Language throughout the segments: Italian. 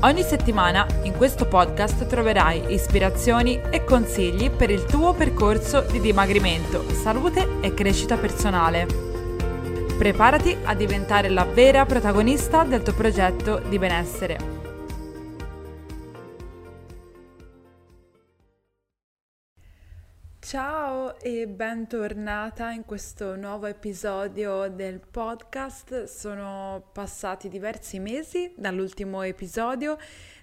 Ogni settimana in questo podcast troverai ispirazioni e consigli per il tuo percorso di dimagrimento, salute e crescita personale. Preparati a diventare la vera protagonista del tuo progetto di benessere. Ciao e bentornata in questo nuovo episodio del podcast. Sono passati diversi mesi dall'ultimo episodio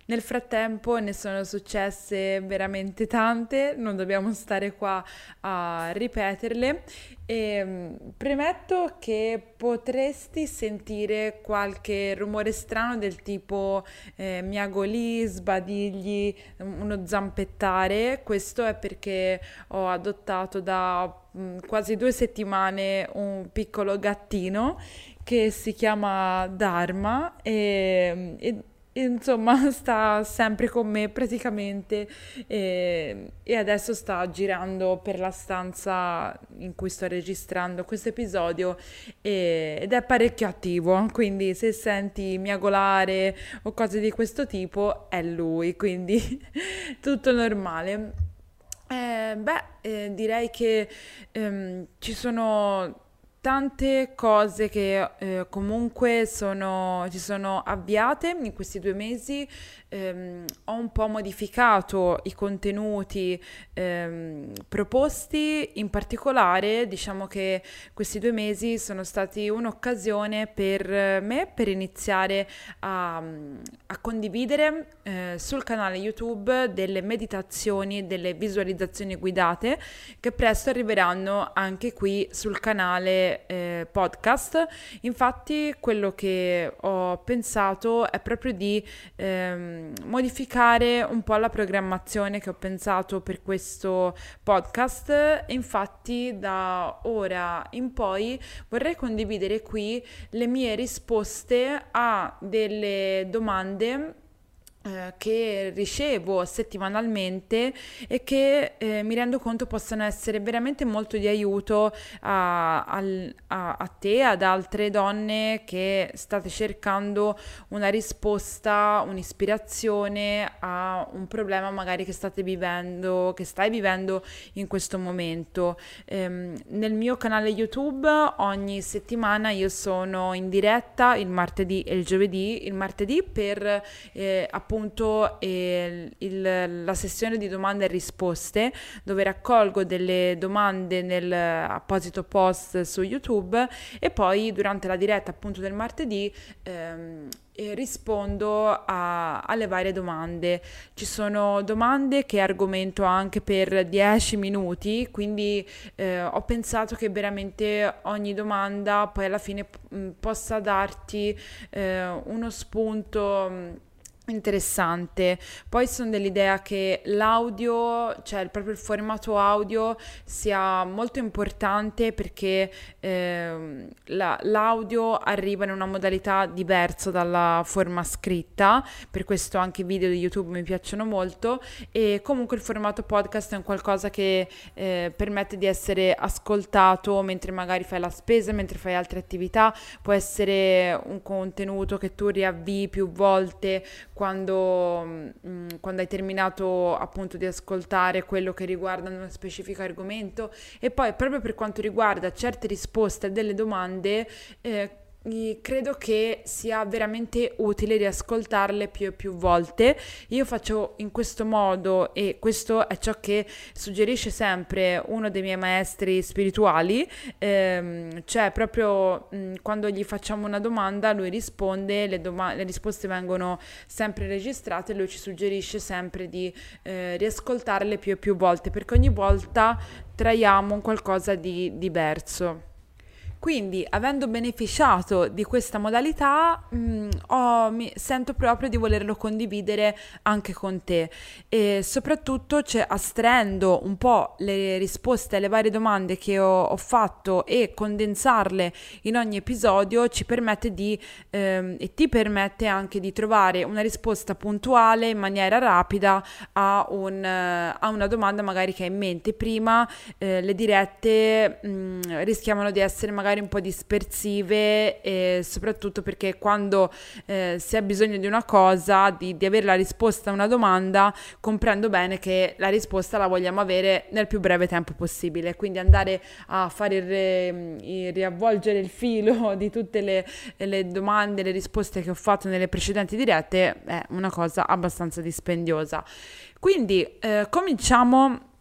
nel frattempo ne sono successe veramente tante, non dobbiamo stare qua a ripeterle. E, ehm, premetto che potresti sentire qualche rumore strano del tipo eh, miagoli, sbadigli, uno zampettare. Questo è perché ho adottato da mh, mm, quasi due settimane un piccolo gattino che si chiama Dharma e, e insomma sta sempre con me praticamente e, e, adesso sta girando per la stanza in cui sto registrando questo episodio e, ed è parecchio attivo quindi se senti miagolare o cose di questo tipo è lui quindi tutto normale. Eh, beh eh, direi che ehm, ci sono tante cose che eh, comunque sono, si sono avviate in questi due mesi. Ehm, ho un po' modificato i contenuti ehm, proposti, in particolare diciamo che questi due mesi sono stati un'occasione per me per iniziare a, a condividere eh, sul canale YouTube delle meditazioni, delle visualizzazioni guidate che presto arriveranno anche qui sul canale eh, podcast. Infatti quello che ho pensato è proprio di ehm, modificare un po' la programmazione che ho pensato per questo podcast. Infatti, da ora in poi vorrei condividere qui le mie risposte a delle domande che ricevo settimanalmente e che eh, mi rendo conto possano essere veramente molto di aiuto a, a, a, te, ad altre donne che state cercando una risposta, un'ispirazione a un problema magari che state vivendo, che stai vivendo in questo momento. Ehm, nel mio canale YouTube ogni settimana io sono in diretta il martedì e il giovedì, il martedì per eh, appunto appunto eh, il, la sessione di domande e risposte dove raccolgo delle domande nel apposito post su YouTube e poi durante la diretta appunto del martedì ehm, rispondo a, alle varie domande. Ci sono domande che argomento anche per 10 minuti, quindi eh, ho pensato che veramente ogni domanda poi alla fine mh, possa darti eh, uno spunto. Interessante. Poi sono dell'idea che l'audio, cioè proprio il formato audio, sia molto importante perché eh, la, l'audio arriva in una modalità diversa dalla forma scritta, per questo anche i video di YouTube mi piacciono molto. E comunque il formato podcast è un qualcosa che eh, permette di essere ascoltato mentre magari fai la spesa, mentre fai altre attività, può essere un contenuto che tu riavvii più volte quando, mh, mm, quando hai terminato appunto di ascoltare quello che riguarda uno specifico argomento. E poi proprio per quanto riguarda certe risposte a delle domande eh, credo che sia veramente utile riascoltarle più e più volte. Io faccio in questo modo e questo è ciò che suggerisce sempre uno dei miei maestri spirituali, ehm, cioè proprio mh, quando gli facciamo una domanda lui risponde, le, doma- le, risposte vengono sempre registrate e lui ci suggerisce sempre di eh, riascoltarle più e più volte perché ogni volta traiamo un qualcosa di diverso. Quindi, avendo beneficiato di questa modalità, mh, mm, ho, mi sento proprio di volerlo condividere anche con te e soprattutto cioè, astraendo un po' le risposte alle varie domande che ho, ho fatto e condensarle in ogni episodio ci permette di ehm, e ti permette anche di trovare una risposta puntuale in maniera rapida a, un, a una domanda magari che hai in mente. Prima eh, le dirette mh, mm, rischiavano di essere magari magari un po' dispersive e soprattutto perché quando eh, si ha bisogno di una cosa, di, di, avere la risposta a una domanda, comprendo bene che la risposta la vogliamo avere nel più breve tempo possibile. Quindi andare a fare il, il riavvolgere il filo di tutte le, le domande, le risposte che ho fatto nelle precedenti dirette è una cosa abbastanza dispendiosa. Quindi eh, cominciamo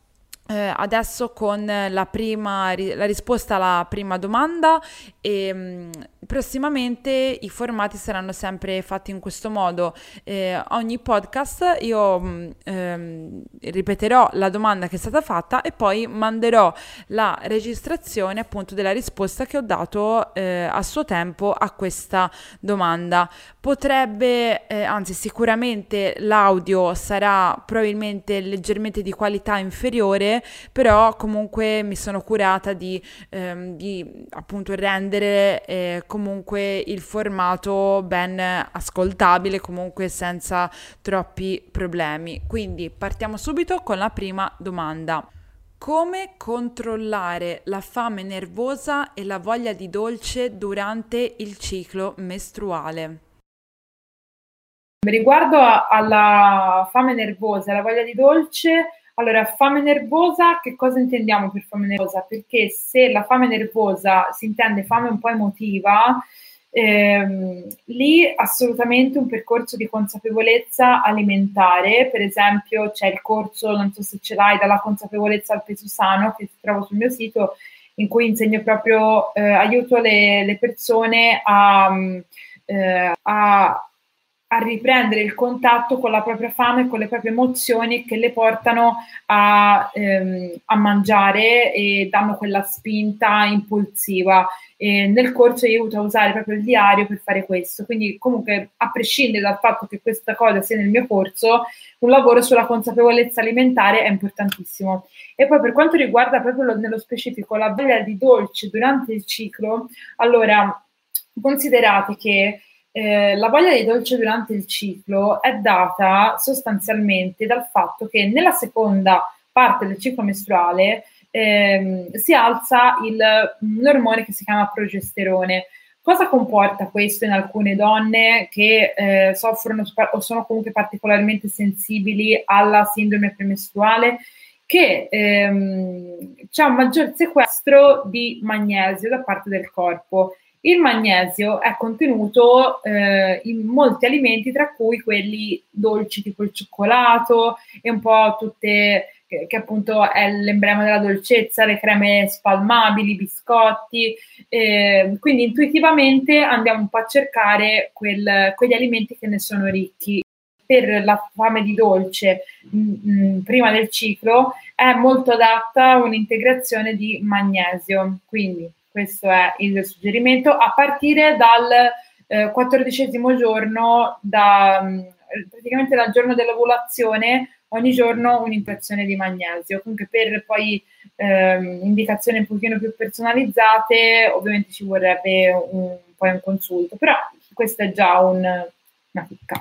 eh, adesso con la prima la risposta alla prima domanda e mh, mm, prossimamente i formati saranno sempre fatti in questo modo. Eh, ogni podcast io mm, ehm, ripeterò la domanda che è stata fatta e poi manderò la registrazione appunto della risposta che ho dato eh, a suo tempo a questa domanda. Potrebbe, eh, anzi sicuramente l'audio sarà probabilmente leggermente di qualità inferiore, però comunque mi sono curata di, ehm, di appunto rendere eh, comunque il formato ben ascoltabile, comunque senza troppi problemi. Quindi partiamo subito con la prima domanda. Come controllare la fame nervosa e la voglia di dolce durante il ciclo mestruale? Riguardo alla fame nervosa e alla voglia di dolce, allora, fame nervosa, che cosa intendiamo per fame nervosa? Perché se la fame nervosa si intende fame un po' emotiva, ehm, lì assolutamente un percorso di consapevolezza alimentare, per esempio c'è il corso, non so se ce l'hai, dalla consapevolezza al peso sano, che trovo sul mio sito, in cui insegno proprio, eh, aiuto le, le persone a, eh, a a riprendere il contatto con la propria fame e con le proprie emozioni che le portano a, ehm, a mangiare e danno quella spinta impulsiva. E nel corso io aiuto a usare proprio il diario per fare questo. Quindi, comunque, a prescindere dal fatto che questa cosa sia nel mio corso, un lavoro sulla consapevolezza alimentare è importantissimo. E poi per quanto riguarda proprio lo, nello specifico la voglia di dolce durante il ciclo, allora considerate che eh, la voglia di dolce durante il ciclo è data sostanzialmente dal fatto che nella seconda parte del ciclo mestruale ehm, si alza il, un ormone che si chiama progesterone. Cosa comporta questo in alcune donne che eh, soffrono o sono comunque particolarmente sensibili alla sindrome premestruale? Che ehm, c'è un maggior sequestro di magnesio da parte del corpo il magnesio è contenuto eh, in molti alimenti, tra cui quelli dolci tipo il cioccolato e un po' tutte, che, che appunto è l'emblema della dolcezza, le creme spalmabili, i biscotti. Eh, quindi intuitivamente andiamo un po' a cercare quel, quegli alimenti che ne sono ricchi. Per la fame di dolce mh, mm, mh, prima del ciclo è molto adatta un'integrazione di magnesio. Quindi questo è il suggerimento, a partire dal eh, quattordicesimo giorno, da, mm, praticamente dal giorno dell'ovulazione, ogni giorno un'infezione di magnesio. Comunque per poi ehm, indicazioni un pochino più personalizzate, ovviamente ci vorrebbe un, poi un consulto, però questo è già un, una chicca.